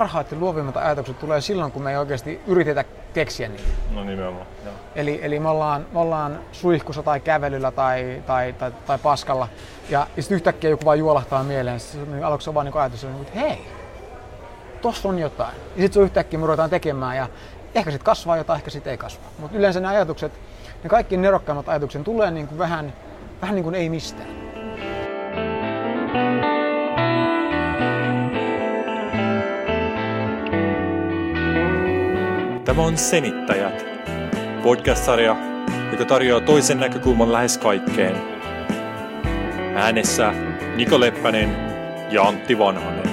parhaat ja luovimmat ajatukset tulee silloin, kun me ei oikeasti yritetä keksiä niitä. No nimenomaan, joo. Eli, eli me, ollaan, me ollaan suihkussa tai kävelyllä tai, tai, tai, tai paskalla ja sitten yhtäkkiä joku vaan juolahtaa mieleen. Sitten aluksi on vaan niin ajatus, että hei, tossa on jotain. Ja sitten se yhtäkkiä me ruvetaan tekemään ja ehkä sitten kasvaa jotain, ehkä sitten ei kasva. Mutta yleensä ne ajatukset, ne kaikki nerokkaimmat ajatukset tulee niin kuin vähän, vähän niin kuin ei mistään. Tämä on Senittäjät, podcast-sarja, joka tarjoaa toisen näkökulman lähes kaikkeen. Äänessä Niko Leppänen ja Antti Vanhanen.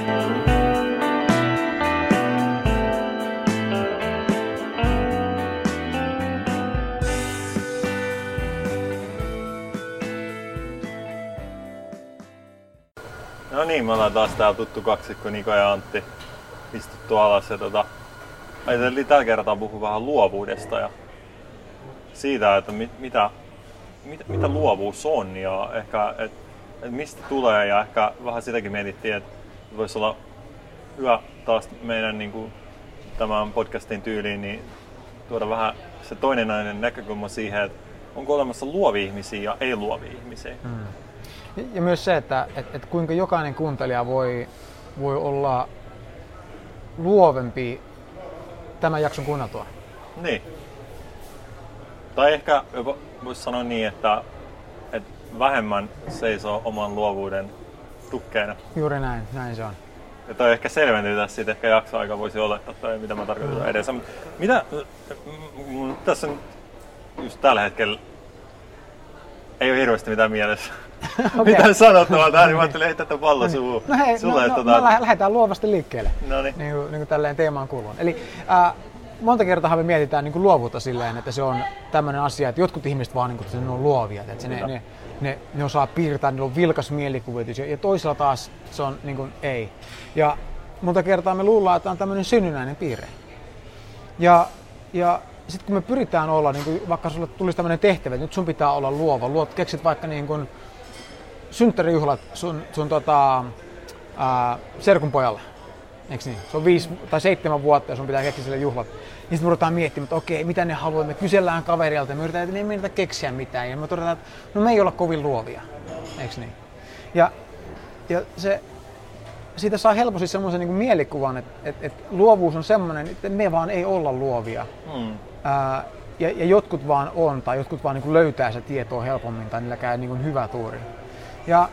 No niin, me ollaan taas täällä tuttu kaksikko Niko ja Antti istuttu alas ja tota, Ajattelin tällä kertaa puhua vähän luovuudesta ja siitä, että mit, mitä, mit, mitä luovuus on ja ehkä, että et mistä tulee ja ehkä vähän sitäkin mietittiin, että voisi olla hyvä taas meidän niin kuin, tämän podcastin tyyliin niin tuoda vähän se toinen näkökulma siihen, että onko olemassa luovia ihmisiä ja ei-luovia ihmisiä. Hmm. Ja myös se, että et, et kuinka jokainen kuuntelija voi, voi olla luovempi tämän jakson kuunneltua. Niin. Tai ehkä voisi sanoa niin, että, että vähemmän seisoo oman luovuuden tukkeena. Juuri näin, näin se on. Ja toi ehkä selventyy tässä, siitä ehkä jaksoaika voisi olettaa, tai mitä mä tarkoitan mm. edessä. Mitä, tässä on just tällä hetkellä ei ole hirveästi mitään mielessä. Okay. Mitä sanottavaa tähän, niin mä ajattelin heittää tämän pallon suuhun. No hei, Sulle, no, no, tota... no, lähdetään luovasti liikkeelle. No niin. Niin kuin, niin kuin tälleen teemaan kuuluu. Eli äh, monta kertaa me mietitään niin kuin luovuutta silleen, että se on tämmöinen asia, että jotkut ihmiset vaan niin kuin, ne on luovia. Että se, ne, ne, ne, ne, osaa piirtää, niillä on vilkas mielikuvitus ja toisella taas se on niin kuin, ei. Ja monta kertaa me luullaan, että on tämmöinen synnynnäinen piirre. Ja, ja sitten kun me pyritään olla, niin kuin, vaikka sulle tulisi tämmöinen tehtävä, että nyt sun pitää olla luova, luot, keksit vaikka niin kuin, synttärijuhlat sun, sun tota, ää, serkun pojalle. Eikö niin? Se on viisi tai seitsemän vuotta ja sun pitää keksiä sille juhlat. Niin sitten me ruvetaan miettimään, että okei, mitä ne haluaa. Me kysellään kaverilta ja me yritetään, että ne ei keksiä mitään. Ja me todetaan, että no me ei olla kovin luovia. Eikö niin? Ja, ja se, siitä saa helposti semmoisen niin mielikuvan, että, että, että luovuus on semmoinen, että me vaan ei olla luovia. Mm. Ää, ja, ja jotkut vaan on, tai jotkut vaan niin löytää se tietoa helpommin, tai niillä käy niin hyvä tuuri. Ja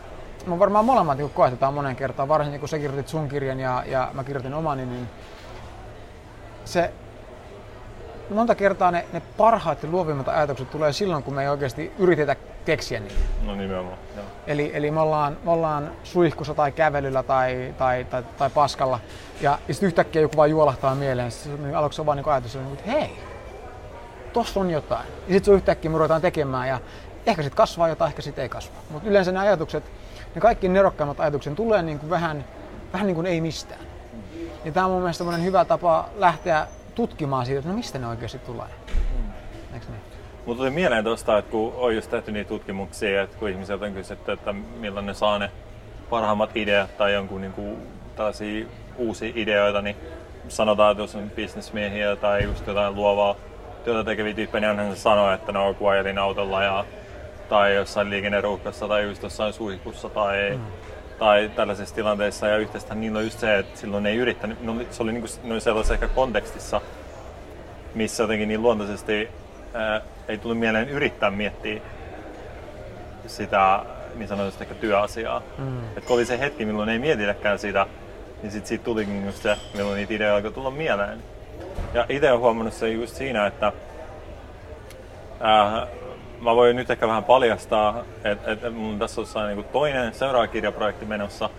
me varmaan molemmat niin koetetaan monen kertaan, varsinkin kun sä kirjoitit sun kirjan ja, ja mä kirjoitin omani, niin se monta kertaa ne, ne parhaat ja luovimmat ajatukset tulee silloin, kun me ei oikeasti yritetä keksiä niitä. No nimenomaan, joo. Eli, eli me, ollaan, me ollaan suihkussa tai kävelyllä tai, tai, tai, tai paskalla ja, sitten yhtäkkiä joku vaan juolahtaa mieleen. Sitten aluksi on vaan niin ajatus, että hei, tossa on jotain. Ja sitten se yhtäkkiä me ruvetaan tekemään ja ehkä sitten kasvaa jotain, ehkä sitten ei kasva. Mutta yleensä ne ajatukset, ne kaikki nerokkaimmat ajatukset tulee niin kuin vähän, vähän niin kuin ei mistään. Ja tämä on mun mielestä hyvä tapa lähteä tutkimaan siitä, että no mistä ne oikeasti tulee. Mm. Eikö niin? Mutta tuli mieleen tuosta, että kun on just tehty niitä tutkimuksia, että kun ihmiset on kysytty, että milloin ne saa ne parhaimmat ideat tai jonkun niin kuin, tällaisia uusia ideoita, niin sanotaan, että jos on bisnesmiehiä tai just jotain luovaa työtä tekeviä tyyppejä, niin hän sanoo, että ne on kun autolla ja, tai jossain liikenneruuhkassa tai just jossain suihkussa tai, mm. tai tällaisissa tilanteissa. Ja yhteistä niillä on just se, että silloin ei yrittänyt, no, se oli niin kuin, sellaisessa ehkä kontekstissa, missä jotenkin niin luontaisesti ää, ei tullut mieleen yrittää miettiä sitä niin sanotusti ehkä työasiaa. Mm. Et kun oli se hetki, milloin ei mietitäkään sitä, niin sit siitä tulikin just se, milloin niitä ideoita alkoi tulla mieleen. Ja itse olen huomannut se just siinä, että ää, mä voin nyt ehkä vähän paljastaa, että et, et mun tässä on niin toinen seuraava kirjaprojekti menossa.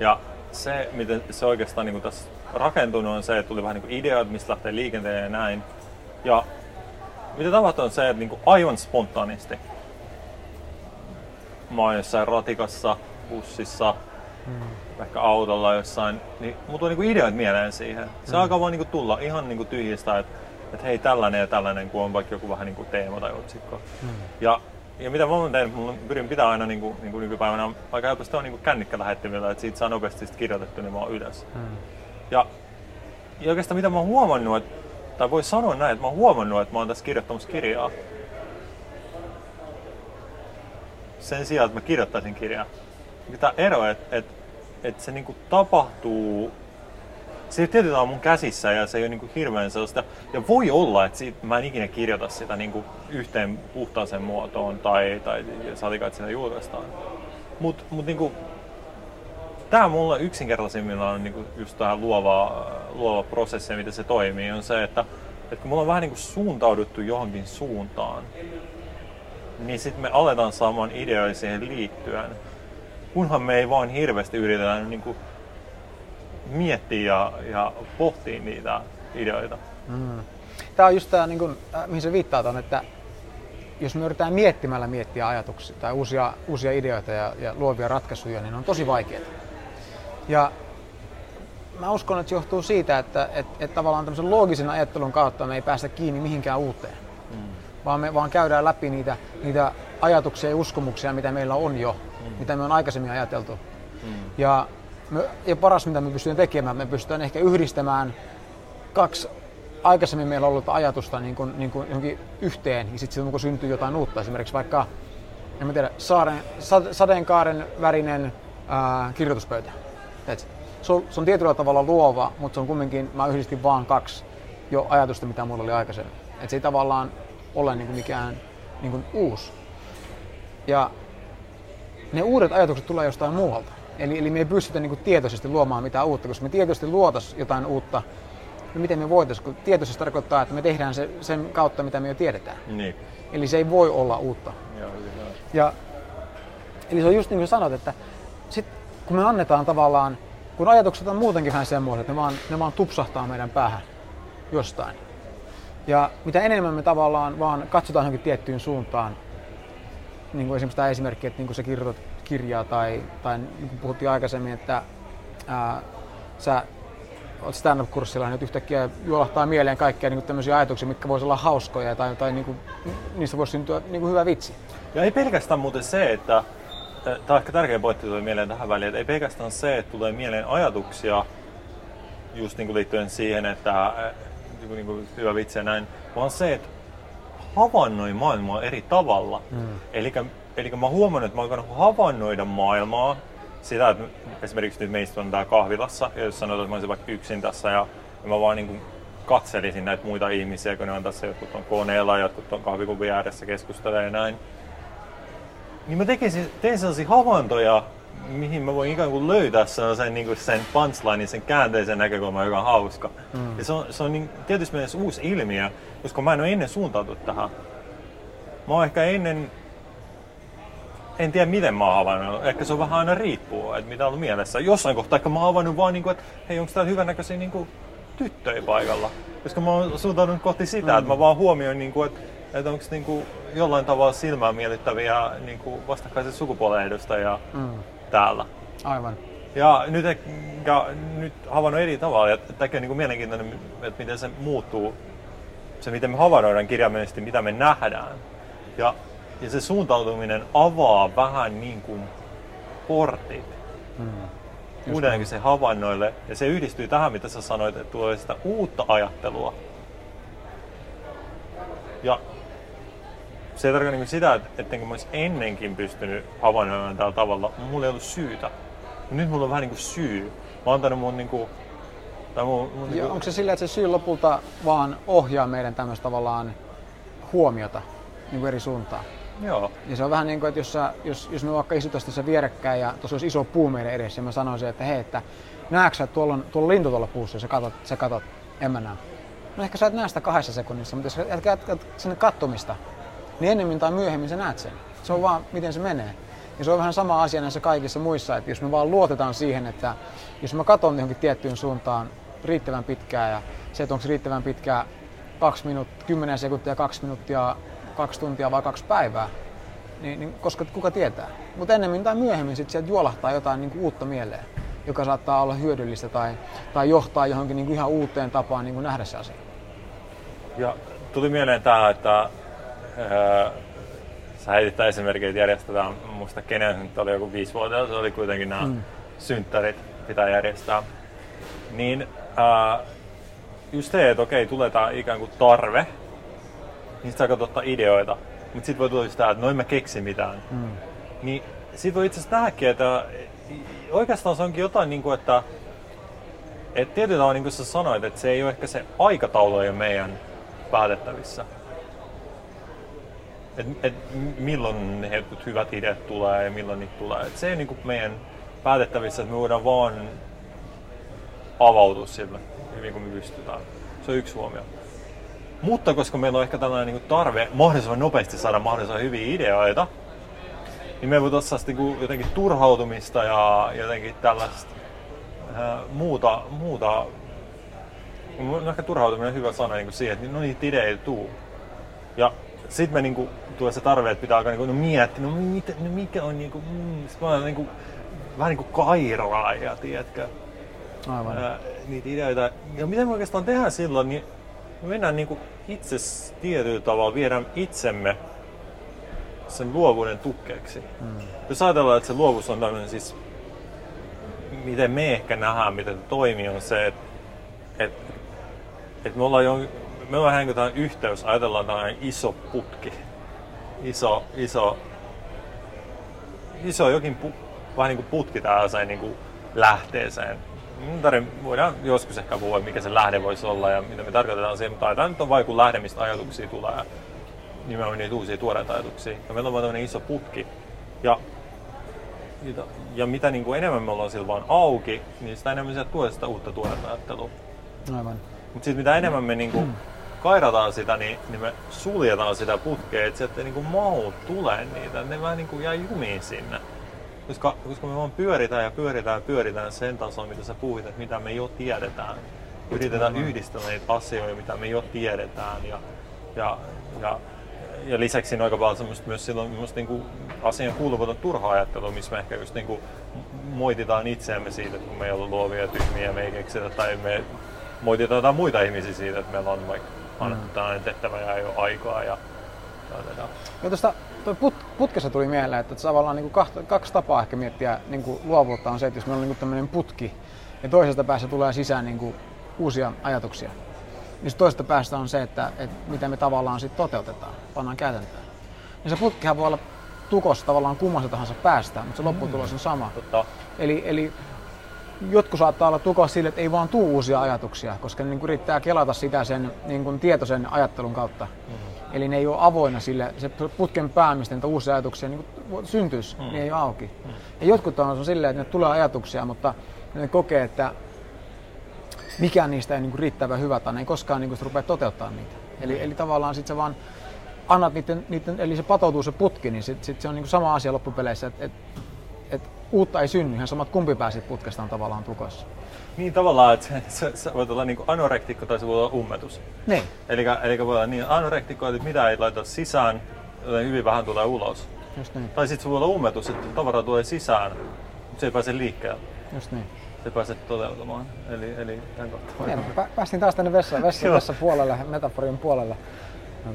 Ja se, miten se oikeastaan niin tässä rakentunut, on se, että tuli vähän niin ideoita, mistä lähtee liikenteen ja näin. Ja mitä tapahtuu on se, että niin aivan spontaanisti mä oon jossain ratikassa, bussissa, hmm. ehkä autolla jossain, niin mulla tulee niinku ideoita mieleen siihen. Se hmm. alkaa vaan niinku tulla ihan niinku tyhjistä, että et hei tällainen ja tällainen, kun on vaikka joku vähän niinku teema tai otsikko. Hmm. Ja, ja mitä mä oon tehnyt, mulla pyrin pitää aina niinku, niinku nykypäivänä aika helposti on niinku kännykkä lähettimillä, että siitä saa nopeasti kirjoitettu, niin mä oon ylös. Hmm. Ja ja oikeastaan mitä mä oon huomannut, että, tai voi sanoa näin, että mä oon huomannut, että mä oon tässä kirjoittamassa kirjaa. Sen sijaan, että mä kirjoittaisin kirjaa. Tämä ero, että, että, että se niinku tapahtuu se ei tietyllä mun käsissä ja se ei ole niin kuin hirveän sellaista. Ja voi olla, että siitä, mä en ikinä kirjoita sitä niin kuin yhteen puhtaaseen muotoon tai, tai saatika, että sitä julkaistaan. Mutta mut niin tämä mulle yksinkertaisimmillaan on niin kuin just tämä luova, luova prosessi, miten se toimii, on se, että, että kun mulla on vähän niin kuin suuntauduttu johonkin suuntaan, niin sitten me aletaan saamaan ideoja siihen liittyen. Kunhan me ei vaan hirveästi yritetä niin kuin miettiä ja, ja pohtia niitä ideoita. Mm. Tämä on just tämä, niin kuin, äh, mihin se viittaa on, että jos me yritetään miettimällä miettiä ajatuksia tai uusia, uusia ideoita ja, ja luovia ratkaisuja, niin on tosi vaikeita. Ja mä uskon, että se johtuu siitä, että et, et tavallaan tämmöisen loogisen ajattelun kautta me ei päästä kiinni mihinkään uuteen. Mm. Vaan me vaan käydään läpi niitä, niitä ajatuksia ja uskomuksia, mitä meillä on jo, mm. mitä me on aikaisemmin ajateltu. Mm. Ja me, ja paras mitä me pystytään tekemään, me pystytään ehkä yhdistämään kaksi aikaisemmin meillä ollut ajatusta niin kuin, niin kuin johonkin yhteen ja sitten kun syntyy jotain uutta, esimerkiksi vaikka en mä tiedä, saaren, sateenkaaren värinen ää, kirjoituspöytä. Se on, se on tietyllä tavalla luova, mutta se on kumminkin, mä yhdistin vaan kaksi jo ajatusta, mitä mulla oli aikaisemmin. Et se ei tavallaan ole niin kuin mikään niin kuin uusi. Ja ne uudet ajatukset tulee jostain muualta. Eli, eli me ei pystytä niin kuin tietoisesti luomaan mitään uutta, koska me tietoisesti luotas jotain uutta, niin miten me voitaisiin, kun tietoisesti tarkoittaa, että me tehdään se sen kautta, mitä me jo tiedetään. Niin. Eli se ei voi olla uutta. Joo, ja, eli se on just niin kuin sanot, että sit, kun me annetaan tavallaan, kun ajatukset on muutenkin vähän semmoiset, että ne vaan, ne vaan tupsahtaa meidän päähän jostain. Ja mitä enemmän me tavallaan vaan katsotaan johonkin tiettyyn suuntaan, niin kuin esimerkiksi tämä esimerkki, että niin kuin sä kirjoitat kirjaa tai, tai niin kuin puhuttiin aikaisemmin, että ää, sä oot stand-up-kurssilla ja nyt yhtäkkiä juolahtaa mieleen kaikkia niin tämmöisiä ajatuksia, mitkä voisi olla hauskoja tai, tai niin kuin, niistä voisi syntyä niin kuin hyvä vitsi. Ja ei pelkästään muuten se, että tämä on ehkä tärkeä pointti tulee mieleen tähän väliin, että ei pelkästään se, että tulee mieleen ajatuksia just niin kuin liittyen siihen, että niin kuin, niin kuin hyvä vitsi ja näin, vaan se, että havainnoi maailmaa eri tavalla. Mm. Eli Eli mä huomannut, että mä oon havainnoida maailmaa, sitä, että esimerkiksi nyt meistä on tää kahvilassa, ja jos sanotaan, että mä olisin vaikka yksin tässä ja, ja mä vaan niin kuin katselisin näitä muita ihmisiä, kun ne on tässä, jotkut on koneella, jotkut on kahvikupin ääressä keskustelee ja näin. Niin mä tekisin, tein sellaisia havaintoja, mihin mä voin ikään kuin löytää sellaisen niin kuin sen punchlinein, sen käänteisen näkökulman, joka on hauska. Mm. Ja se on, se on niin, tietysti myös uusi ilmiö, koska mä en ole ennen suuntautunut tähän. Mä oon ehkä ennen en tiedä miten mä oon havainnut. Ehkä se on vähän aina riippuu, että mitä on mielessä. Jossain kohtaa ehkä mä oon havainnut vaan, niin kuin, että hei, onko täällä hyvännäköisiä niin kuin, tyttöjä paikalla. Koska mä oon suuntautunut kohti sitä, mm. että mä vaan huomioin, niin kuin, että, että onko niin kuin, jollain tavalla silmään miellyttäviä niin kuin, vastakkaisen sukupuolen edustajia mm. täällä. Aivan. Ja nyt, ja nyt havainnut eri tavalla, ja tämäkin on niin kuin mielenkiintoinen, että miten se muuttuu, se miten me havainnoidaan kirjaimellisesti, mitä me nähdään. Ja ja se suuntautuminen avaa vähän niin kuin portit hmm. uudenlaisille havainnoille. Ja se yhdistyy tähän, mitä sä sanoit, että tulee sitä uutta ajattelua. Ja se ei tarkoita niin sitä, että ettenkö mä olisi ennenkin pystynyt havainnoimaan tällä tavalla. Mulla ei ollut syytä. Nyt mulla on vähän niin kuin syy. Mä oon antanut mun niin kuin, tai mun, mun niin kuin... Onko se sillä, että se syy lopulta vaan ohjaa meidän tämmöistä tavallaan huomiota niin kuin eri suuntaan? Joo. Ja se on vähän niin kuin, että jos, sä, jos, jos me vaikka istutaan tässä vierekkäin ja tuossa olisi iso puu meidän edessä ja mä sanoisin, että hei, että näetkö että tuolla on, tuolla on lintu tuolla puussa ja sä katot, sä katot, en mä näe. No ehkä sä et näe sitä kahdessa sekunnissa, mutta jos sä jatkat sinne kattomista, niin ennemmin tai myöhemmin sä näet sen. Se on vaan, miten se menee. Ja se on vähän sama asia näissä kaikissa muissa, että jos me vaan luotetaan siihen, että jos mä katson johonkin tiettyyn suuntaan riittävän pitkään ja se, että onko se riittävän pitkää 2 minuuttia, 10 sekuntia, 2 minuuttia, kaksi tuntia vai kaksi päivää, niin, niin koska kuka tietää. Mutta ennemmin tai myöhemmin sit sieltä juolahtaa jotain niin kuin uutta mieleen, joka saattaa olla hyödyllistä tai, tai johtaa johonkin niin kuin ihan uuteen tapaan niin kuin nähdä se asia. Ja tuli mieleen tämä, että ää, sä heitit esimerkiksi, että järjestetään, muista kenen nyt oli joku viisi vuotta, se oli kuitenkin nämä mm. synttärit pitää järjestää. Niin ää, just se, että okei, tulee tää ikään kuin tarve, niin sä katsot ottaa ideoita, mutta sitten voi tulla just tää, että noin mä keksin mitään. Mm. Niin sit voi itse asiassa nähdäkin, että oikeastaan se onkin jotain, niin kuin, että et tietyllä tavalla, niin kuin sä sanoit, että se ei ole ehkä se aikataulu ei ole meidän päätettävissä. Et, et milloin ne hyvät ideat tulee ja milloin niitä tulee. Et se ei ole niin kuin meidän päätettävissä, että me voidaan vaan avautua sille hyvin kuin me pystytään. Se on yksi huomio. Mutta koska meillä on ehkä tällainen niin tarve mahdollisimman nopeasti saada mahdollisimman hyviä ideoita, niin me voi tuossa niin jotenkin turhautumista ja jotenkin tällaista ää, muuta, muuta no ehkä turhautuminen on hyvä sana niin siihen, että no niitä ideoita ei tuu. Ja sitten me niinku, tulee se tarve, että pitää alkaa niinku, no miettiä, no, mitä, no mikä on niinku, mm, sit mä olen niinku, vähän niinku kairaaja, tiedätkö? Aivan. Ää, niitä ideoita. Ja mitä me oikeastaan tehdään silloin, niin me mennään niinku itse tietyllä tavalla, viedään itsemme sen luovuuden tukkeeksi. Mm. Jos ajatellaan, että se luovuus on tämmöinen siis, miten me ehkä nähdään, miten toimii, on se, että, että, että me ollaan jo, me ollaan vähän yhteys, ajatellaan tämmöinen iso putki, iso, iso, iso jokin pu, vähän niin kuin putki tällaiseen niin kuin lähteeseen. Voidaan joskus ehkä puhua, mikä se lähde voisi olla ja mitä me tarkoitetaan siihen, mutta tämä nyt on vain kuin lähde, mistä ajatuksia tulee nimenomaan niitä uusia tuoreita ajatuksia. Ja meillä on vaan tämmöinen iso putki. Ja, ja mitä niin kuin enemmän me ollaan sillä vaan auki, niin sitä enemmän sieltä tulee sitä uutta tuoretta ajattelua. Aivan. Mutta sitten mitä enemmän me niin kuin kairataan sitä, niin, niin me suljetaan sitä putkea, että sieltä ei niin kuin mahu tulee niitä. Ne vähän niin kuin jää jumiin sinne. Koska, koska me vaan pyöritään ja pyöritään ja pyöritään sen tason, mitä sä puhuit, että mitä me jo tiedetään. Yritetään yhdistää niitä asioita, mitä me jo tiedetään. Ja, ja, ja ja lisäksi on aika paljon semmoista myös silloin niinku asian kuuluvuutta turhaa ajattelua, missä me ehkä just niinku moititaan itseämme siitä, että kun me ei ollut luovia ja tyhmiä me ei keksitä, tai me moititaan jotain muita ihmisiä siitä, että meillä on vaikka annettu mm. tällainen tehtävä ja ei ole aikaa. Ja, ja, ja tuosta put, putkessa tuli mieleen, että tavallaan niin kuin kaksi tapaa ehkä miettiä niin kuin luovuutta on se, että jos meillä on niin tämmöinen putki ja toisesta päässä tulee sisään niin kuin uusia ajatuksia, niin toisesta päästä on se, että, että mitä me tavallaan sitten toteutetaan, pannaan käytäntöön. Niin se putkihan voi olla tukossa tavallaan kummassa tahansa päästä, mutta se lopputulos on sama. Totta. Eli, eli jotkut saattaa olla tukossa sille, että ei vaan tuu uusia ajatuksia, koska ne niin kuin yrittää kelata sitä sen niin kuin tietoisen ajattelun kautta. Mm-hmm. Eli ne ei ole avoinna sille, se putken pää, mistä niitä uusia ajatuksia niin syntyisi, mm-hmm. niin ei ole auki. Mm-hmm. Ja jotkut on silleen, että ne tulee ajatuksia, mutta ne kokee, että mikään niistä ei niin kuin riittävän hyvä tai ne ei koskaan niin kuin rupea toteuttaa niitä. Eli, mm. eli tavallaan sitten sä vaan annat niiden, niiden, eli se patoutuu se putki, niin sitten sit se on niin kuin sama asia loppupeleissä, että et, et uutta ei synny, ihan samat kumpi pääsit putkesta on tavallaan tukossa. Niin tavallaan, että sä, sä voit olla niin anorektikko tai se voi olla ummetus. Niin. Eli, eli voi olla niin anorektikko, että mitä ei laita sisään, joten hyvin vähän tulee ulos. Just niin. Tai sitten se voi olla ummetus, että tavara tulee sisään, mutta se ei pääse liikkeelle. Just niin se pääset toteutumaan. Eli, eli tämän kautta. Niin, päästiin taas tänne vessa, vessa, vessa puolelle, metaforin puolelle.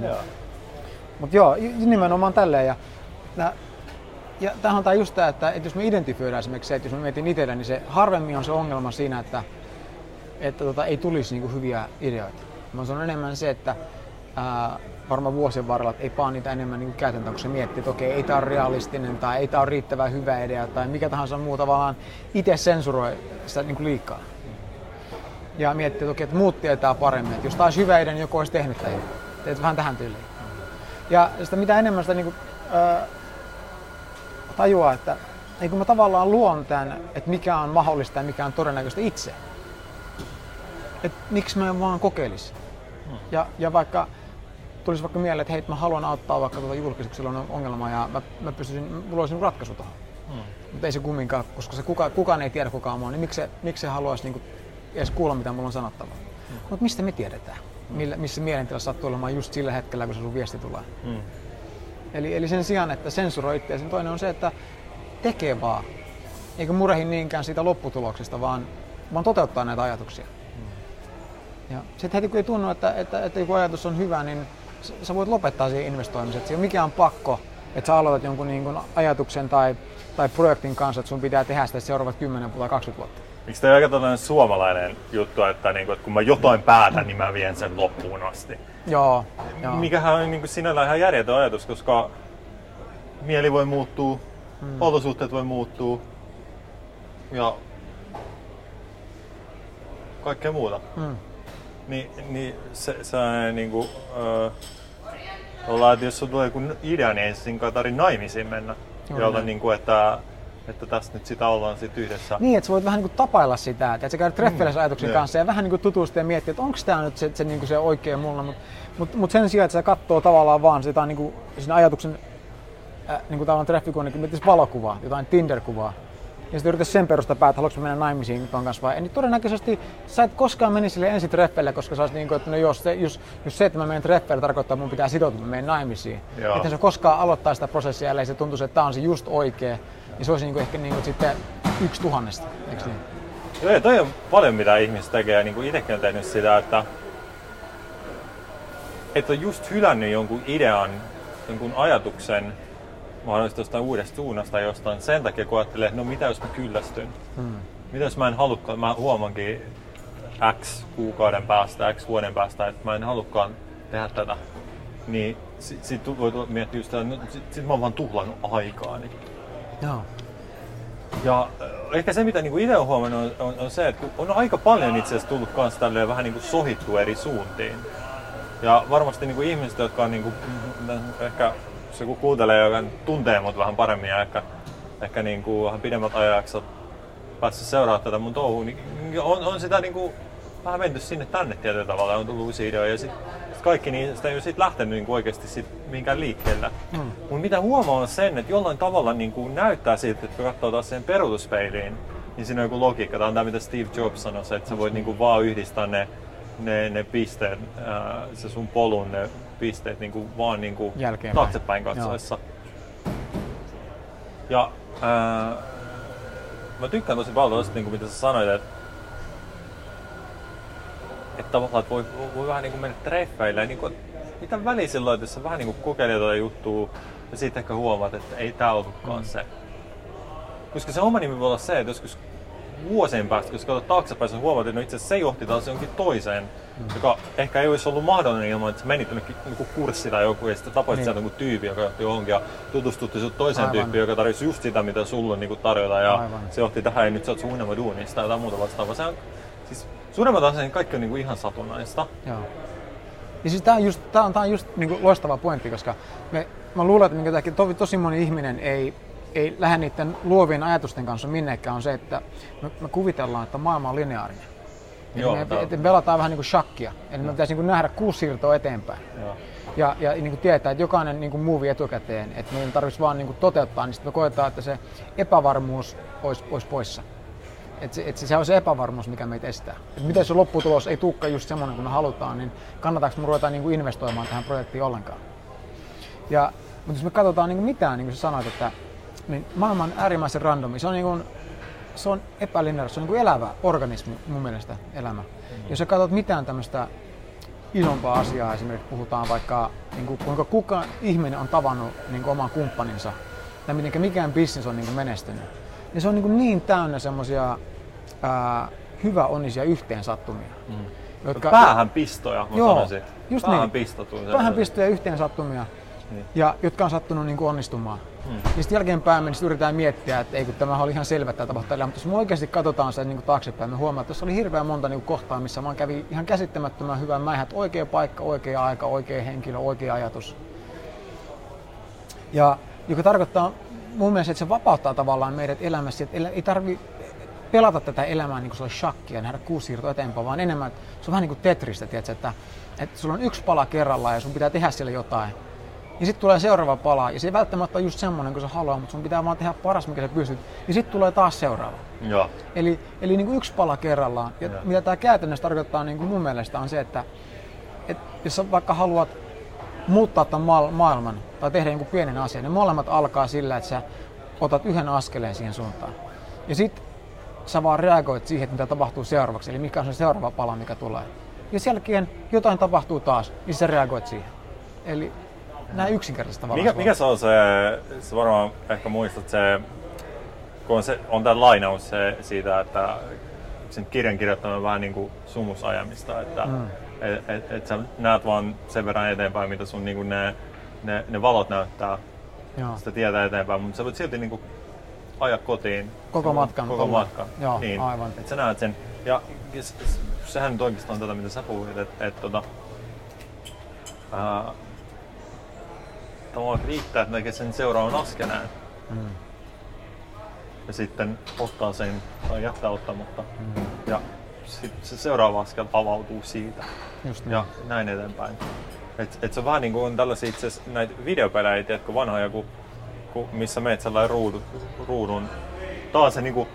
Joo. Mutta joo, nimenomaan tälleen. Ja, ja, ja tämähän on tää just tämä, että, että jos me identifioidaan esimerkiksi se, että jos mä mietin itsellä, niin se harvemmin on se ongelma siinä, että, että tota, ei tulisi niinku hyviä ideoita. Mä sanon enemmän se, että ää, varmaan vuosien varrella, että ei vaan niitä enemmän niin käytäntöä, kun se miettii, että okei, ei tämä ole realistinen tai ei tämä ole riittävän hyvä idea tai mikä tahansa muu tavallaan itse sensuroi sitä niin kuin liikaa. Ja miettii, että, okei, että muut tietää paremmin, että jos tämä olisi hyvä idea, niin joku olisi tehnyt tämän. Teet vähän tähän tyyliin. Ja sitä mitä enemmän sitä niin kuin, tajuaa, että niin kun mä tavallaan luon tämän, että mikä on mahdollista ja mikä on todennäköistä itse. Että miksi mä en vaan kokeilisi. Ja, ja vaikka tulisi vaikka mieleen, että hei, mä haluan auttaa vaikka tuota julkisuuksilla on ongelma ja mä, mä pystyisin, mulla olisi ratkaisu tuohon. Hmm. Mutta ei se kumminkaan, koska se kuka, kukaan ei tiedä kukaan mua, niin miksi se, miksi se haluaisi niinku edes kuulla, mitä mulla on sanottavaa. Hmm. Mutta mistä me tiedetään? Hmm. Millä, missä mielentila sattuu olemaan just sillä hetkellä, kun se sun viesti tulee. Hmm. Eli, eli sen sijaan, että sensuroi itseäsi, toinen on se, että tekee vaan. Eikä murehi niinkään siitä lopputuloksesta, vaan, vaan toteuttaa näitä ajatuksia. Hmm. Ja sitten heti kun ei tunnu, että, että, että joku ajatus on hyvä, niin sä voit lopettaa siihen investoimisen. Se ei ole mikään pakko, että sä aloitat jonkun niin kuin ajatuksen tai, tai projektin kanssa, että sun pitää tehdä sitä seuraavat 10 tai 20 vuotta. Miksi tämä on aika tällainen suomalainen juttu, että, niin kuin, että kun mä jotain päätän, niin mä vien sen loppuun asti. Joo, joo. Mikähän on niin kuin sinällään ihan järjetön ajatus, koska mieli voi muuttua, mm. olosuhteet voi muuttua ja kaikkea muuta. Mm. Niin, niin se, se niin kuin, äh, ollaan, että jos sulla tulee joku idea, niin sen tarvitse naimisiin mennä. Jolla niin kuin, että, että tässä nyt sitä ollaan sit yhdessä. Niin, että sä voit vähän niin kuin tapailla sitä, että sä käydät treffeissä ajatuksen Joo. kanssa ja vähän niin kuin tutustua ja miettiä, että onko tämä nyt se, se, niin kuin se oikea mulla. Mutta mut, mut sen sijaan, että sä katsoo tavallaan vaan sitä niin kuin, siinä ajatuksen äh, niin kuin tavallaan treffikuvan, niin miettis valokuvaa, jotain Tinder-kuvaa. Ja sitten yrittäisi sen perusta päättää, haluatko mennä naimisiin ton kanssa vai ei. Niin todennäköisesti sä et koskaan menisi sille ensi treffeille, koska sä olisit niin kuin, että no jos, se, jos, jos se, että mä menen treffeille tarkoittaa, että mun pitää sitoutua, mä menen naimisiin. Joo. Että se koskaan aloittaa sitä prosessia, ellei se tuntuisi, että tämä on se just oikea. Ja se olisi niin kuin ehkä niin kuin sitten yksi tuhannesta, eikö niin? Joo, toi on paljon mitä ihmiset tekee, niin kuin itsekin on tehnyt sitä, että, että on just hylännyt jonkun idean, jonkun ajatuksen, mahdollisesti jostain uudesta suunnasta jostain sen takia, kun ajattelee, että no mitä jos mä kyllästyn? Hmm. Mitä jos mä en halukkaan, mä huomankin X kuukauden päästä, X vuoden päästä, että mä en halukkaan tehdä tätä. Niin sit, sit voi miettiä just, että no, sit, sit mä oon vaan tuhlannut aikaani. Joo. Ja äh, ehkä se, mitä niinku itse olen huomannut, on, on, on se, että kun on aika paljon itse asiassa tullut kans tälleen vähän niinku sohittu eri suuntiin. Ja varmasti niinku ihmiset, jotka on niinku, mm, ehkä se kun kuuntelee, joka tuntee mut vähän paremmin ja ehkä, ehkä niinku vähän pidemmät ajaksi päässyt seuraamaan tätä mun touhua, niin on, on sitä niinku vähän menty sinne tänne tietyllä tavalla, on tullut uusia ideoita ja sit, sit kaikki niistä ei ole sit lähtenyt niinku oikeasti sit mihinkään liikkeelle. Mm. Mutta mitä huomaa on sen, että jollain tavalla niinku näyttää siltä, että kun katsoo taas sen peruutuspeiliin, niin siinä on joku logiikka. Tämä on tämä, mitä Steve Jobs sanoi, että sä voit niinku vaan yhdistää ne, ne, ne pisteet, ää, se sun polun, ne pisteet niinku vaan niinku Jälkeenpäin. taaksepäin katsoessa. Ja ää, mä tykkään tosi paljon tosta, niin kuin mitä sä sanoit, että että tavallaan että voi, voi vähän niin kuin mennä treffeille ja niin kuin, mitä väliä silloin, että jos sä vähän niin kuin kokeilet jotain juttua ja sitten ehkä huomaat, että ei tää ollutkaan mm. se. Koska se oma nimi voi olla se, että joskus vuosien päästä, kun sä katsot taaksepäin, sä huomaat, että no itse asiassa se johti taas jonkin toiseen, mm. joka ehkä ei olisi ollut mahdollinen ilman, että menit jonnekin niin kurssi tai joku ja sitten tapasit Niin. sieltä jonkun tyypin, joka johti johonkin ja tutustutti sut toiseen Aivan. tyyppiin, joka tarvitsi just sitä, mitä sulla on niin tarjota ja Aivan. se johti tähän ja nyt sä oot sun unelma duunista tai jotain muuta vastaavaa. Se on, siis suuremmat asiat, kaikki on niin kuin ihan satunnaista. Joo. Ja siis tää on just, tää on, tää on just niinku loistava pointti, koska me, mä luulen, että minkä takia to, tosi moni ihminen ei, ei lähde niiden luovien ajatusten kanssa minnekään, on se, että me, me kuvitellaan, että maailma on lineaarinen. Eli Joo, me, että pelataan vähän niin kuin shakkia. Eli me pitäisi niin kuin nähdä kuusi siirtoa eteenpäin. Joo. Ja, ja niin kuin tietää, että jokainen niin kuin move etukäteen, että meidän tarvitsisi vaan niin kuin toteuttaa, niin sitten me koetaan, että se epävarmuus olisi, olisi poissa. Että se, et se, se on se epävarmuus, mikä meitä estää. Et miten se lopputulos ei tulekaan just semmoinen kuin me halutaan, niin kannattaako me ruveta niin kuin investoimaan tähän projektiin ollenkaan. Ja, mutta jos me katsotaan niin kuin mitään, niin kuin sä sanoit, että niin maailma on äärimmäisen randomi. Se on, niin kuin, se on epälineaarista, se on niin kuin elävä organismi mun mielestä elämä. Mm-hmm. Jos sä katsot mitään tämmöistä isompaa asiaa, esimerkiksi puhutaan vaikka niin kuin, kuinka kuka ihminen on tavannut niin kuin oman kumppaninsa, tai miten mikään bisnes on niin kuin menestynyt, niin se on niin, kuin niin täynnä semmoisia hyvä onnisia yhteensattumia. Mm. Jotka, päähän pistoja, mä Joo, sanoisin. just päähän niin. Päähän pistoja yhteensattumia, Niin. ja jotka on sattunut niin kuin onnistumaan. Hmm. Ja sitten jälkeenpäin me niin yritetään miettiä, että ei kun tämä oli ihan selvä, että tämä tapahtuu tällä, mutta jos me oikeasti katsotaan sitä niin kuin taaksepäin, me huomaamme, että tässä oli hirveän monta niin kuin kohtaa, missä vaan kävi ihan käsittämättömän hyvän mäihät, oikea paikka, oikea aika, oikea henkilö, oikea ajatus. Ja joka tarkoittaa mun mielestä, että se vapauttaa tavallaan meidät elämässä, että ei tarvi pelata tätä elämää niin kuin se olisi shakkia, nähdä kuusi siirtoa eteenpäin, vaan enemmän, se on vähän niin kuin Tetristä, tiedätkö, että, että sulla on yksi pala kerrallaan ja sun pitää tehdä siellä jotain. Ja sitten tulee seuraava pala, ja se ei välttämättä ole just semmoinen kuin sä haluaa, mutta sun pitää vaan tehdä paras, mikä sä pystyt. Ja sitten tulee taas seuraava. Joo. Eli, eli niin kuin yksi pala kerrallaan. Ja Joo. mitä tämä käytännössä tarkoittaa niin kuin mun mielestä on se, että, että jos sä vaikka haluat muuttaa tämän ma- maailman tai tehdä jonkun pienen asian, niin molemmat alkaa sillä, että sä otat yhden askeleen siihen suuntaan. Ja sitten sä vaan reagoit siihen, että mitä tapahtuu seuraavaksi, eli mikä on se seuraava pala, mikä tulee. Ja sen jälkeen jotain tapahtuu taas, niin sä reagoit siihen. Eli näin yksinkertaisesti tavallaan. Mikä, mikä se on se, se varmaan ehkä muistat se, kun on, se, on tämä lainaus se, siitä, että sen kirjan kirjoittaminen vähän niin kuin sumusajamista, että mm. et, et, et sä näet vaan sen verran eteenpäin, mitä sun niin kuin ne, ne, ne valot näyttää. Joo. Sitä tietää eteenpäin, mutta sä voit silti niin kuin ajaa kotiin. Koko matkan. Koko matkan. Joo, niin. aivan. Et sä näet sen. Ja sehän on oikeastaan tätä, mitä sä puhuit, että et, tota, ää, riittää, että näkee sen seuraavan askeleen. Mm. Ja sitten ottaa sen tai jättää ottamatta. Mm. Ja sitten se seuraava askel avautuu siitä. Just ja näin eteenpäin. Et, et se on vähän niin kuin on tällaisia itse näitä videopelejä, tiedätkö, vanhoja, kun, kun, missä meet sellainen ruudu, ruudun. Taas se, niin kuin,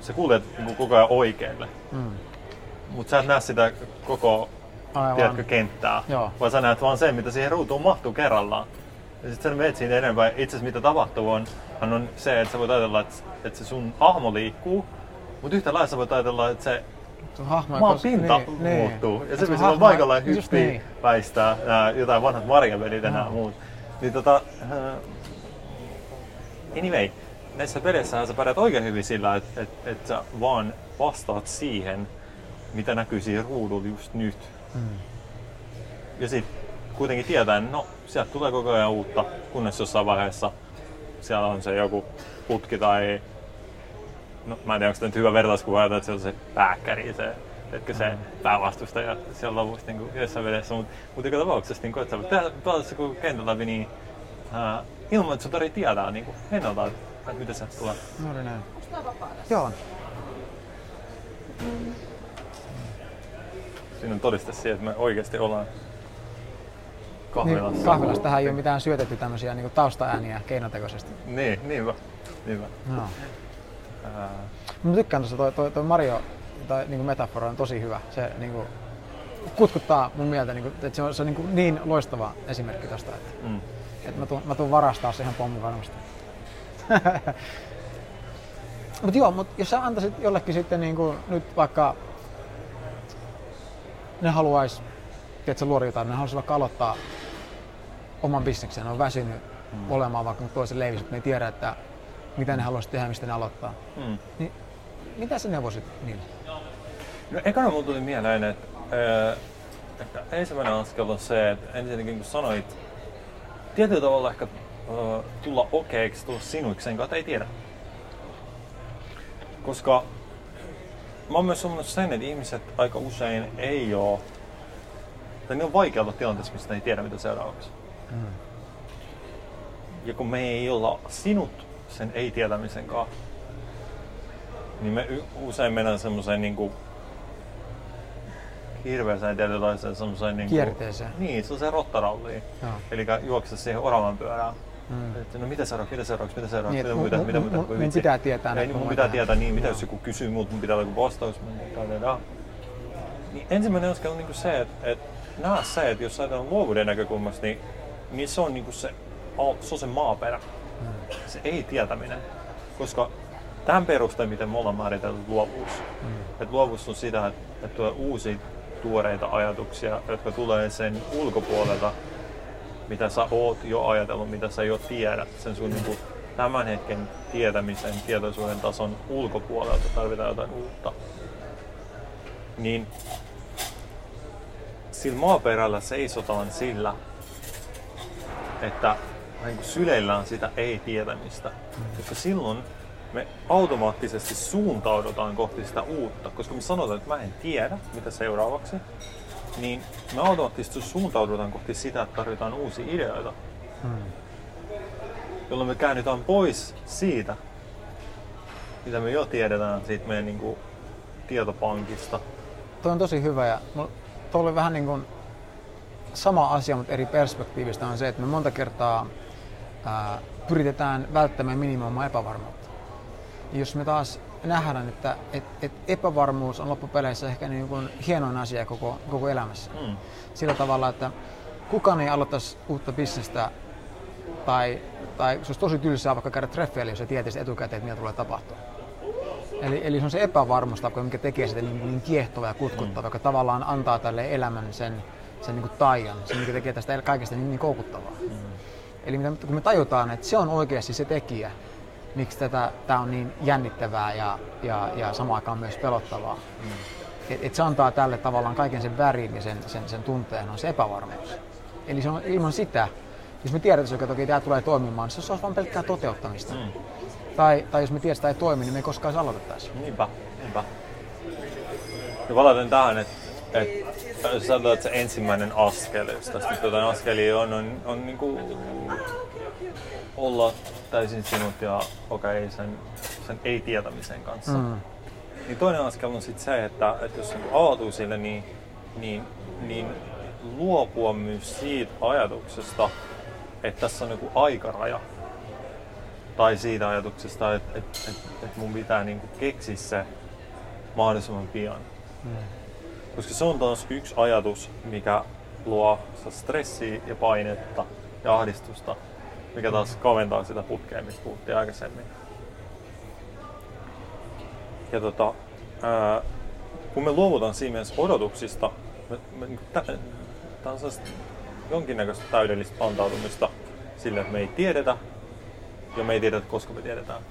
se kuljet niin koko ajan oikealle. Mm. Mutta sä et näe sitä koko tiedätkö, kenttää, Joo. vaan sä näet vaan sen, mitä siihen ruutuun mahtuu kerrallaan. Ja sitten sä menet siinä enemmän. Itse asiassa mitä tapahtuu on, on se, että sä voit ajatella, että, että se sun hahmo liikkuu, mutta yhtä lailla sä voit ajatella, että se maan pinta niin, niin. muuttuu. Niin. Ja se, se on paikallaan hyppii, niin. väistää ää, jotain vanhat marjapelit ja no. muut. Niin tota, uh, anyway, näissä peleissä sä pärjät oikein hyvin sillä, että et, et sä vaan vastaat siihen, mitä näkyy siinä ruudulla just nyt. Mm. Ja sit kuitenkin tietää, no sieltä tulee koko ajan uutta, kunnes jossain vaiheessa siellä on se joku putki tai no mä en tiedä, onko tämä nyt hyvä vertauskuva, että se on se pääkkäri, se, etkö se mm. päävastustaja siellä lopussa niin kuin jossain vedessä, mutta mut joka tapauksessa niin kuin, että sä voit pelata se koko kentän läpi niin uh, ilman, että sun tarvitsee tietää niin kuin, ennalta, että mitä se tulee. No näin. Joo. Siinä on todiste siihen, että me oikeasti ollaan kahvilassa. Niin, kahvilassa. Tähän ei ole mitään syötetty tämmöisiä niin taustaääniä keinotekoisesti. Niin, niinpä. niinpä. No. Ää... Mä tykkään tuosta, toi, toi, toi Mario tai niin metafora on tosi hyvä. Se niin kuin, kutkuttaa mun mieltä, niin kuin, että se on, se on niin, kuin, niin loistava esimerkki tästä, että, mm. että mä, tuun, mä tuun varastaa se ihan pommin varmasti. mutta joo, mut jos sä antaisit jollekin sitten niin kuin, nyt vaikka ne haluais, tiedätkö, luoda jotain, ne haluaisi vaikka aloittaa oman bisneksen, ne on väsynyt mm. olemaan vaikka toisen leivissä, mutta ne ei tiedä, että mitä ne haluaisi tehdä, mistä ne aloittaa. Mm. Niin, mitä sä neuvosit niille? No ekana mulla tuli mieleen, että äh, ehkä ensimmäinen askel on se, että ensinnäkin kun sanoit, tietyllä tavalla ehkä äh, tulla okeiksi, tulla sinuiksi, sen kautta ei tiedä. Koska mä oon myös huomannut sen, että ihmiset aika usein ei oo, tai ne on vaikea olla tilanteessa, missä ne ei tiedä mitä seuraavaksi. Mm. Ja kun me ei olla sinut sen ei-tietämisen kanssa, niin me usein mennään semmoiseen niin hirveäseen tietynlaiseen semmoiseen niin Kierteeseen. Niin, semmoiseen rottaralliin. Eli juokse siihen oravan pyörään. Mm. Että no mitä seuraavaksi, mitä seuraavaksi, mitä seuraavaksi, niin, mitä, mitä, mitä, mitä, mun pitää tietää. Ei, mun pitää tietää, niin mitä jos joku kysyy multa, mun pitää olla joku vastaus. Niin ensimmäinen askel on niin se, että, että näe se, että jos ajatellaan luovuuden näkökulmasta, niin, niin se on niin se, se on se maaperä. Mm. Se ei tietäminen. Koska tämän perusteella, miten me ollaan määritelty luovuus. Mm. Että luovuus on sitä, että, että tulee uusia tuoreita ajatuksia, jotka tulee sen ulkopuolelta, mitä sä oot jo ajatellut, mitä sä jo tiedät. Sen sun niin kuin, tämän hetken tietämisen, tietoisuuden tason ulkopuolelta tarvitaan jotain uutta. Niin sillä maaperällä seisotaan sillä, että niin syleillään sitä ei-tietämistä. Koska silloin me automaattisesti suuntaudutaan kohti sitä uutta. Koska me sanotaan, että mä en tiedä, mitä seuraavaksi, niin me automaattisesti suuntaudutaan kohti sitä, että tarvitaan uusia ideoita. Hmm. Jolloin me käännytään pois siitä, mitä me jo tiedetään siitä meidän niin kuin, tietopankista. Tuo on tosi hyvä ja tuo oli vähän niin kuin sama asia, mutta eri perspektiivistä on se, että me monta kertaa ää, pyritetään välttämään minimoimaan epävarmuutta. Jos me taas nähdään, että et, et epävarmuus on loppupeleissä ehkä niin kuin hienoin asia koko, koko elämässä. Mm. Sillä tavalla, että kukaan ei aloittaisi uutta bisnestä tai, tai se olisi tosi tylsää vaikka käydä treffeille, jos ei tietäisi etukäteen, että mitä tulee tapahtua. Eli, eli se on se epävarmuus, mikä tekee sitä niin, niin kiehtova ja kutkuttava, mm. joka tavallaan antaa tälle elämän sen, sen niin kuin taian, se mikä tekee tästä kaikesta niin, niin koukuttavaa. Mm. Eli kun me tajutaan, että se on oikeasti se tekijä, miksi tätä, tämä on niin jännittävää ja, ja, ja samaan aikaan myös pelottavaa. Mm. Et, et se antaa tälle tavallaan kaiken sen värin ja sen, sen, sen tunteen on se epävarmuus. Eli se on ilman sitä, jos me tiedetään, että toki tämä tulee toimimaan, niin se olisi vain pelkkää toteuttamista. Mm. Tai, tai jos me tiedetään, että ei toimi, niin me ei koskaan aloitettaisi. Niinpä, niinpä. Ja palaten tähän, että, että sanotaan, että se ensimmäinen askel, jos tästä nyt jotain askelia on, on, on niin kuin olla täysin sinut ja okei okay, sen, sen ei-tietämisen kanssa. Mm. Niin toinen askel on sitten se, että, että jos niin avautuu sille, niin, niin, niin luopua myös siitä ajatuksesta, että tässä on joku aikaraja. Tai siitä ajatuksesta, että, että, että, että mun pitää niin kuin keksiä se mahdollisimman pian. Mm. Koska se on taas yksi ajatus, mikä luo stressiä ja painetta ja ahdistusta, mikä taas kaventaa sitä putkea, mistä puhuttiin aikaisemmin. Ja tota, ää, kun me luovutaan siinä mielessä odotuksista, niin tämä on jonkinnäköistä täydellistä antautumista sille, että me ei tiedetä ja me ei tiedetä, koska me tiedetään.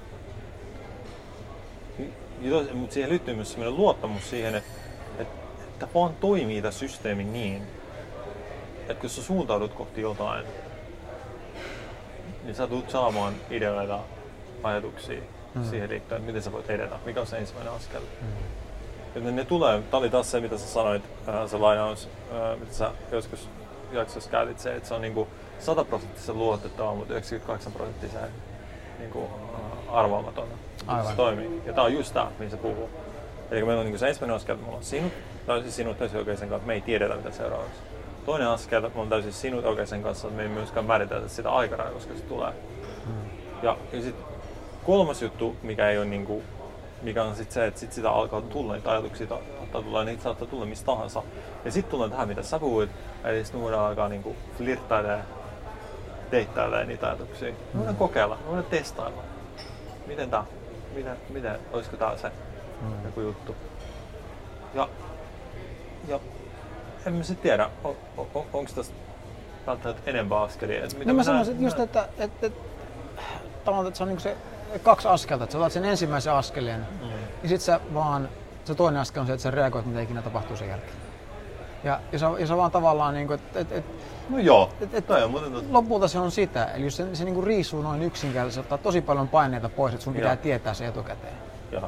Mutta siihen liittyy myös sellainen luottamus siihen, että, että, vaan toimii tämä systeemi niin, että jos sä suuntaudut kohti jotain, niin sä tulet saamaan ideoita, ajatuksia mm. siihen liittyen, miten sä voit edetä, mikä on se ensimmäinen askel. Mm. Joten ne tulee, tämä oli taas se, mitä sä sanoit, äh, se lainaus, äh, mitä sä joskus jaksossa käytit se, että se on niinku 100 prosenttisen luotettava, mutta 98 prosenttisen niinku, äh, arvaamaton. Se toimii. Ja tämä on just tämä, mihin se puhuu. Eli meillä on niinku se ensimmäinen askel, että me ollaan sinut, täysin sinut täysin oikeisen kanssa, me ei tiedetä mitä seuraavaksi. Toinen askel, että on täysin sinut oikeisen kanssa, että me ei myöskään määritetä sitä aikarajaa, koska se tulee. Hmm. Ja, ja sitten kolmas juttu, mikä ei ole niinku mikä on sitten se, että sit sitä alkaa tulla niitä ajatuksia, saattaa tulla, niitä saattaa tulla mistä tahansa. Ja sitten tulee tähän, mitä sä puhuit, eli sitten voidaan alkaa niinku flirttailemaan, deittailemaan niitä ajatuksia. Me voidaan mm. kokeilla, me voidaan testailla. Miten tää, miten, miten, olisiko tää se mm. joku juttu. Ja, ja en mä sitten tiedä, on, on, on, onko tässä välttämättä enemmän askelia. Että no mä sanoisin että just, että, että, että, että, että se on niinku se kaksi askelta, että sä otat sen ensimmäisen askeleen, mm. ja sit sä vaan, se toinen askel on se, että sä reagoit, mitä ikinä tapahtuu sen jälkeen. Ja, ja, sä, ja sä vaan tavallaan, niin kuin, että et, et, No joo, et, et, on muuten Lopulta se on sitä, eli jos se, se niin kuin riisuu noin yksinkertaisesti, ottaa tosi paljon paineita pois, että sun pitää ja. tietää se etukäteen. Ja,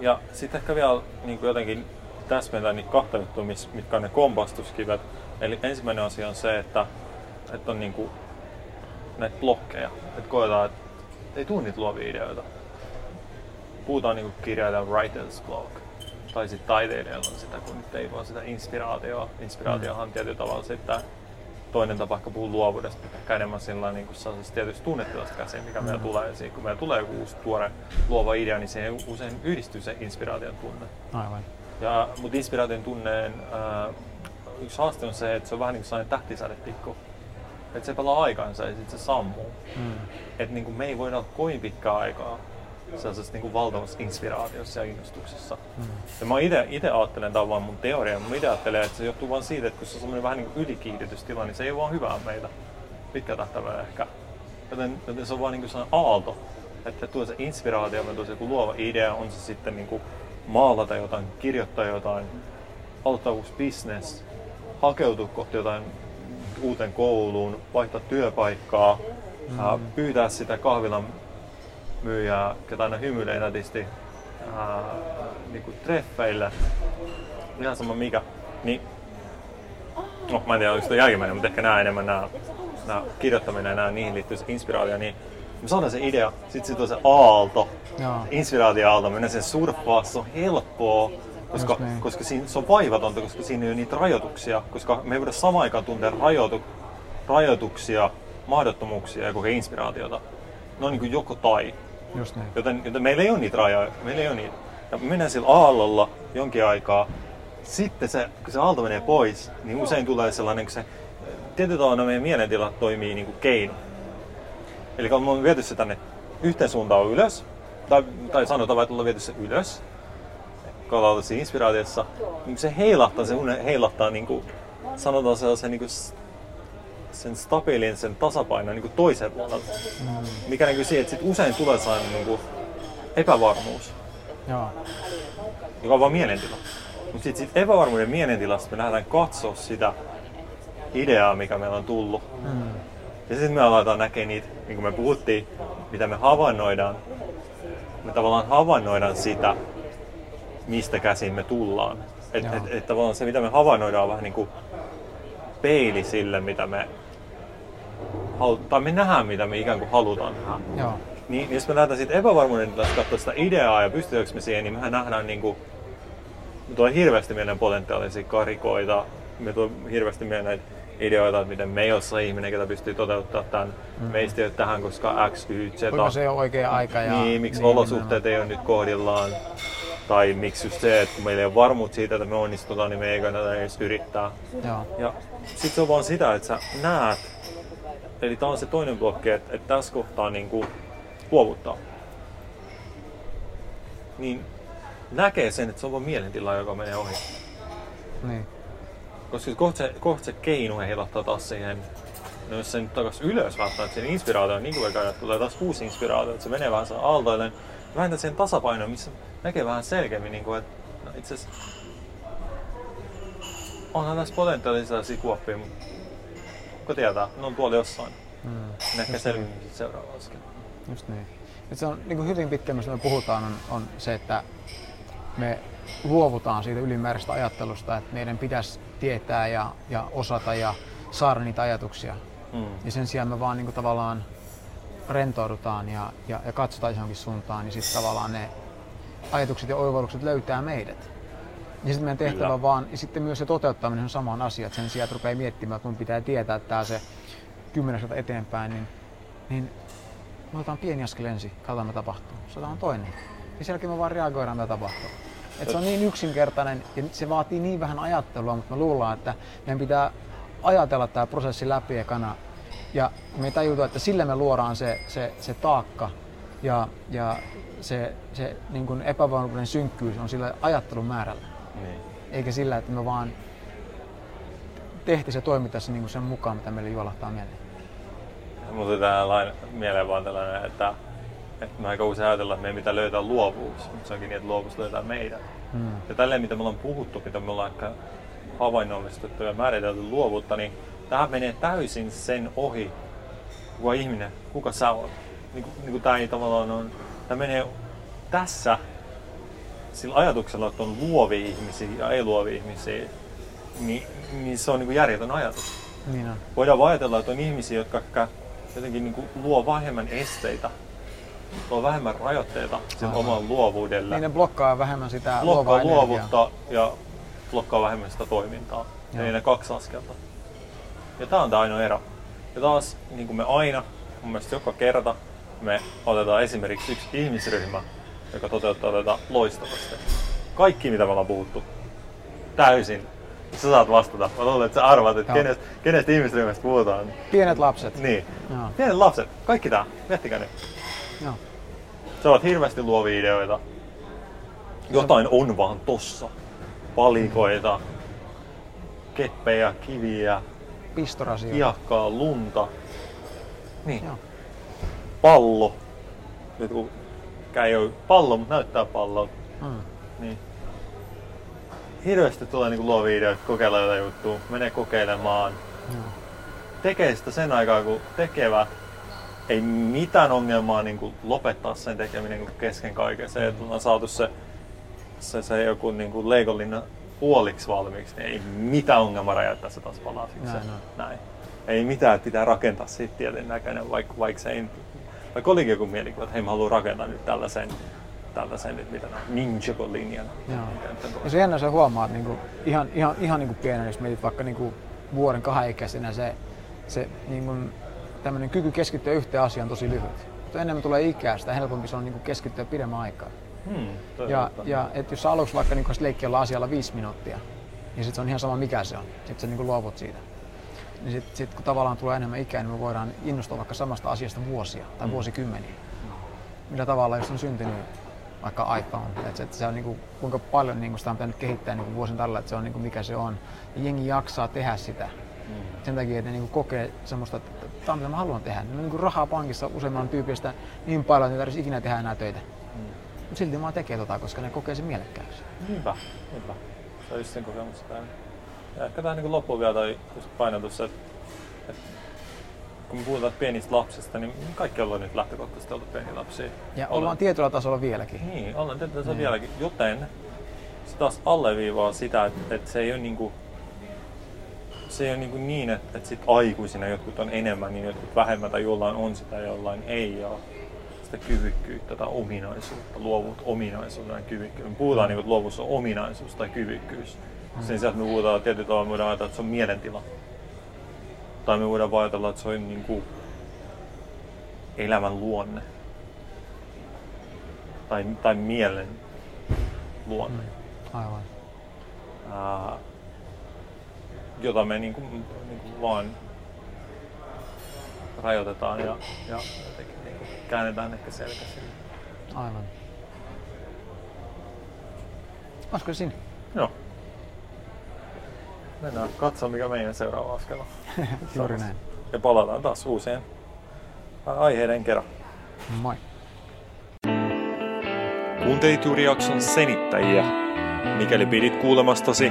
ja sitten ehkä vielä niin kuin jotenkin täsmentää niitä kahta juttua, mitkä on ne kompastuskivet. Eli ensimmäinen asia on se, että, että on niin kuin näitä blokkeja. Että koetaan, että ei tule niitä luovia ideoita. Puhutaan niinku kirjailijan writer's block. Tai sitten taiteilijalla on sitä, kun nyt ei vaan sitä inspiraatioa. Inspiraatiohan mm. tietyllä tavalla sitten toinen tapa ehkä puhua luovuudesta, ehkä enemmän sillä niin kuin tietysti tunnetilasta käsin, mikä mm. meillä tulee. Ja kun meillä tulee joku uusi tuore luova idea, niin siihen usein yhdistyy se inspiraation tunne. Aivan. Ja, mutta inspiraation tunneen äh, yksi haaste on se, että se on vähän niin kuin sellainen tähtisädetikku että se pelaa aikansa ja sitten se sammuu. Mm. Että niin me ei voida olla kovin pitkää aikaa sellaisessa niin valtavassa inspiraatiossa ja innostuksessa. Mm. Ja mä itse ajattelen, tämä on vaan mun teoria, mä itse ajattelen, että se johtuu vain siitä, että kun se on semmoinen vähän niin ylikiihdytystila, niin se ei ole vaan hyvää meitä. Pitkä tähtäimellä ehkä. Joten, joten se on vaan niin kuin sellainen aalto, että tulee se inspiraatio, tulee se joku luova idea, on se sitten niin kuin maalata jotain, kirjoittaa jotain, aloittaa uusi business, hakeutua kohti jotain uuteen kouluun, vaihtaa työpaikkaa, mm. pyytää sitä kahvilan myyjää, ketä aina hymyilee nätisti, ää, niin kuin treffeille, ihan sama mikä, niin no, mä en tiedä, sitä jälkimmäinen, mutta ehkä nämä enemmän nämä, nämä kirjoittaminen ja nämä, niihin liittyy inspiraatio, niin me saadaan se idea, sitten sit on se aalto, Joo. inspiraatioaalto, mennään sen surffaa, se on helppoa, koska, niin. koska siinä, se on vaivatonta, koska siinä ei ole niitä rajoituksia, koska me ei voida samaan aikaan tuntea rajoitu, rajoituksia, mahdottomuuksia ja kokea inspiraatiota. Ne on niin kuin joko tai. Just niin. Joten, joten meillä ei ole niitä rajoja, meillä ei ole niitä. Ja me mennään sillä aallolla jonkin aikaa. Sitten se, kun se aalto menee pois, niin usein tulee sellainen, kun se tietyllä tavalla meidän mielentila toimii niin kuin keino. Eli kun on viety se tänne yhteen suuntaan ylös, tai, tai sanotaan, että ollaan viety se ylös, kalautusi inspiraatiossa, niin se heilahtaa, se une heilahtaa niin kuin, sanotaan sellaisen niin kuin sen stabiilin, sen tasapainon niin toisen puolelta. Mm. Mikä näkyy siihen, että sit usein tulee sellainen niin kuin epävarmuus, Joo. joka on vaan mielentila. Mutta sitten sit epävarmuuden mielentilasta me lähdetään katsoa sitä ideaa, mikä meillä on tullut. Mm. Ja sitten me aletaan näkemään niitä, niin kuin me puhuttiin, mitä me havainnoidaan. Me tavallaan havainnoidaan sitä, mistä käsin me tullaan. Että et, et, tavallaan se, mitä me havainnoidaan, on vähän niin kuin peili sille, mitä me halutaan, tai me nähdään, mitä me ikään kuin halutaan nähdä. Joo. Niin jos me lähdetään siitä epävarmuuden tilasta katsoa sitä ideaa ja pystyykö me siihen, niin mehän nähdään niin kuin, me tulee hirveästi mieleen potentiaalisia karikoita, me tulee hirveästi mieleen näitä ideoita, että miten me ei ole ihminen, ketä pystyy toteuttamaan tämän. Mm. Meistä ei ole tähän, koska X, Y, Z. Kuinka se on oikea aika. Ja... Niin, miksi niin, olosuhteet ei ole nyt kohdillaan. Tai miksi just se, että kun meillä ei ole varmuutta siitä, että me onnistutaan, niin me ei kannata edes yrittää. Joo. Ja sit se on vaan sitä, että sä näet, eli tää on se toinen blokki, että, että tässä kohtaa niin kuin luovuttaa. Niin näkee sen, että se on vaan mielentila, joka menee ohi. Niin. Koska kohta se, kohta se keino heilahtaa taas siihen, no jos se nyt takas ylös välttämättä, sen inspiraatio on niin kuin että tulee taas uusi inspiraatio, että se menee vähän aaltoilleen, vähintään sen tasapainoon, missä näkee vähän selkeämmin, niin kuin, että no itse asiassa onhan tässä potentiaalisia sikuoppia, mutta kuka tietää, ne on tuolla jossain. Mm. Ehkä selviää niin. seuraava askel. Just niin. Et se on niin kuin hyvin pitkä, mistä me puhutaan, on, on se, että me luovutaan siitä ylimääräisestä ajattelusta, että meidän pitäisi tietää ja, ja osata ja saada niitä ajatuksia. Mm. Ja sen sijaan me vaan niin kuin tavallaan rentoudutaan ja, ja, ja katsotaan johonkin suuntaan, niin sitten tavallaan ne ajatukset ja oivallukset löytää meidät. Ja sitten meidän tehtävä Kyllä. vaan, ja sitten myös se toteuttaminen on sama asia, että sen sijaan, että rupeaa miettimään, että mun pitää tietää, että tämä se kymmenestä eteenpäin, niin, niin me otetaan pieni askel ensin, katsotaan mitä tapahtuu. Se on toinen. Ja sen jälkeen me vaan reagoidaan, mitä tapahtuu. Et se on niin yksinkertainen ja se vaatii niin vähän ajattelua, mutta me luullaan, että meidän pitää ajatella tämä prosessi läpi ekana. Ja me ei tajuta, että sillä me luodaan se, se, se taakka ja, ja se, se niin kuin epävarmuuden synkkyys on sillä ajattelun määrällä. Niin. Eikä sillä, että me vaan tehtiin se toimittaisi niin kuin sen mukaan, mitä meille juolahtaa mieleen. Mutta tähän mieleen vaan tällainen, että, että me aika usein ajatellaan, että meidän pitää löytää luovuus, mutta se onkin niin, että luovuus löytää meidät. Hmm. Ja tälleen, mitä me ollaan puhuttu, mitä me ollaan ehkä havainnollistettu ja määritelty luovuutta, niin tähän menee täysin sen ohi, kuka ihminen, kuka sä oot. Niin kuin, niin kuin tämä ei tavallaan on, tämä menee tässä sillä ajatuksella, että on luovia ihmisiä ja ei luovia ihmisiä, niin, niin se on niin kuin järjetön ajatus. Niin on. Voidaan ajatella, että on ihmisiä, jotka jotenkin niin kuin luo vähemmän esteitä, luo vähemmän rajoitteita sen oman luovuudelle. Niin ne blokkaa vähemmän sitä blokkaa luovuutta ja blokkaa vähemmän sitä toimintaa. Joo. Eli ne kaksi askelta. Ja tämä on tämä ainoa ero. Ja taas, niin kuin me aina, mun mielestä joka kerta, me otetaan esimerkiksi yksi ihmisryhmä, joka toteuttaa tätä loistavasti. Kaikki, mitä me ollaan puhuttu, täysin sä saat vastata. Mä luulen, että sä arvaat, että kenestä, kenestä ihmisryhmästä puhutaan. Pienet lapset. Niin. Joo. Pienet lapset. Kaikki tää. Miettikää nyt. Joo. Sä oot hirveästi luovia ideoita. Jotain on vaan tossa. Palikoita, keppejä, kiviä, pistorasia, hiekkaa, lunta. Niin. Joo. Pallo. Nyt kun käy pallo, mutta näyttää pallolta. Hmm. Niin hirveästi tulee niinku luovia ideoita, kokeilla jotain juttua, menee kokeilemaan. Mm. Tekee sitä sen aikaa, kun tekevä ei mitään ongelmaa niin kuin lopettaa sen tekeminen niin kesken kaiken. Se, että on saatu se, se, se joku niin kuin leikollinen puoliksi valmiiksi, niin ei mitään ongelmaa räjäyttää se taas palasiksi. Näin, näin. Ei mitään, että pitää rakentaa siitä tietyn näköinen, vaikka, vaikka se ei, vaikka olikin joku mielikuva, että hei mä haluan rakentaa nyt tällaisen tällaisen nyt, mitä ninjago linjan. Ja se jännä se huomaa, että niinku, ihan, ihan, ihan niinku pienen, jos mietit vaikka niinku vuoden kahden ikäisenä, se, se niinku, tämmöinen kyky keskittyä yhteen asiaan tosi lyhyt. Mutta enemmän tulee ikää, sitä helpompi se on niinku keskittyä pidemmän aikaa. Hmm, ja, ja et jos sä aluksi vaikka niinku leikkiä asialla viisi minuuttia, niin sit se on ihan sama mikä se on. Sitten sä niinku luovut siitä. Niin sit, sit kun tavallaan tulee enemmän ikää, niin me voidaan innostua vaikka samasta asiasta vuosia tai hmm. vuosikymmeniä. Millä tavalla, jos on syntynyt vaikka iPhone. Että et se on niinku, kuinka paljon niinku sitä on pitänyt kehittää niinku vuosien tällä, että se on niinku mikä se on. Ja jengi jaksaa tehdä sitä. Sen takia, että ne niin kokee semmoista, että tämä on mitä mä haluan tehdä. On niin rahaa pankissa useamman tyypistä niin paljon, että ne tarvitsisi ikinä tehdä enää töitä. Mm. Mutta silti mä tekee tota, koska ne kokee sen mielekkääksi. Niinpä, niinpä. Se on just sen kokemus. Ja ehkä tähän niin loppuun vielä toi painotus, että, että kun me puhutaan pienistä lapsista, niin kaikki ollaan nyt lähtökohtaisesti oltu pieniä lapsia. Ja ollaan, ollaan tietyllä tasolla vieläkin. Niin, ollaan tietyllä tasolla niin. vieläkin, joten se taas alleviivaa sitä, että, että se ei ole niin kuin, se ei ole niin, niin että, että sit aikuisina jotkut on enemmän, niin jotkut vähemmän tai jollain on sitä ja jollain ei ole sitä kyvykkyyttä tai ominaisuutta, luovuutta ominaisuuden kyvykkyyttä. Me puhutaan niin että luovuus on ominaisuus tai kyvykkyys. Mm. Sen sijaan, että me puhutaan tietyllä tavalla, me voidaan ajatella, että se on mielentila. Tai me voidaan ajatella, että se on niin kuin, elämän luonne. Tai, tai mielen luonne. Mm. Aivan. Uh, jota me niin kuin, niin kuin vaan rajoitetaan ja, ja jotenkin niin kuin käännetään ehkä selkä sille. Aivan. Olisiko siinä? Joo. Mennään katsomaan, mikä meidän seuraava askel on. Juuri näin. Ja palataan taas uusien aiheiden kerran. Moi. Kuuntelit juuri jakson senittäjiä. Mikäli pidit kuulemastasi,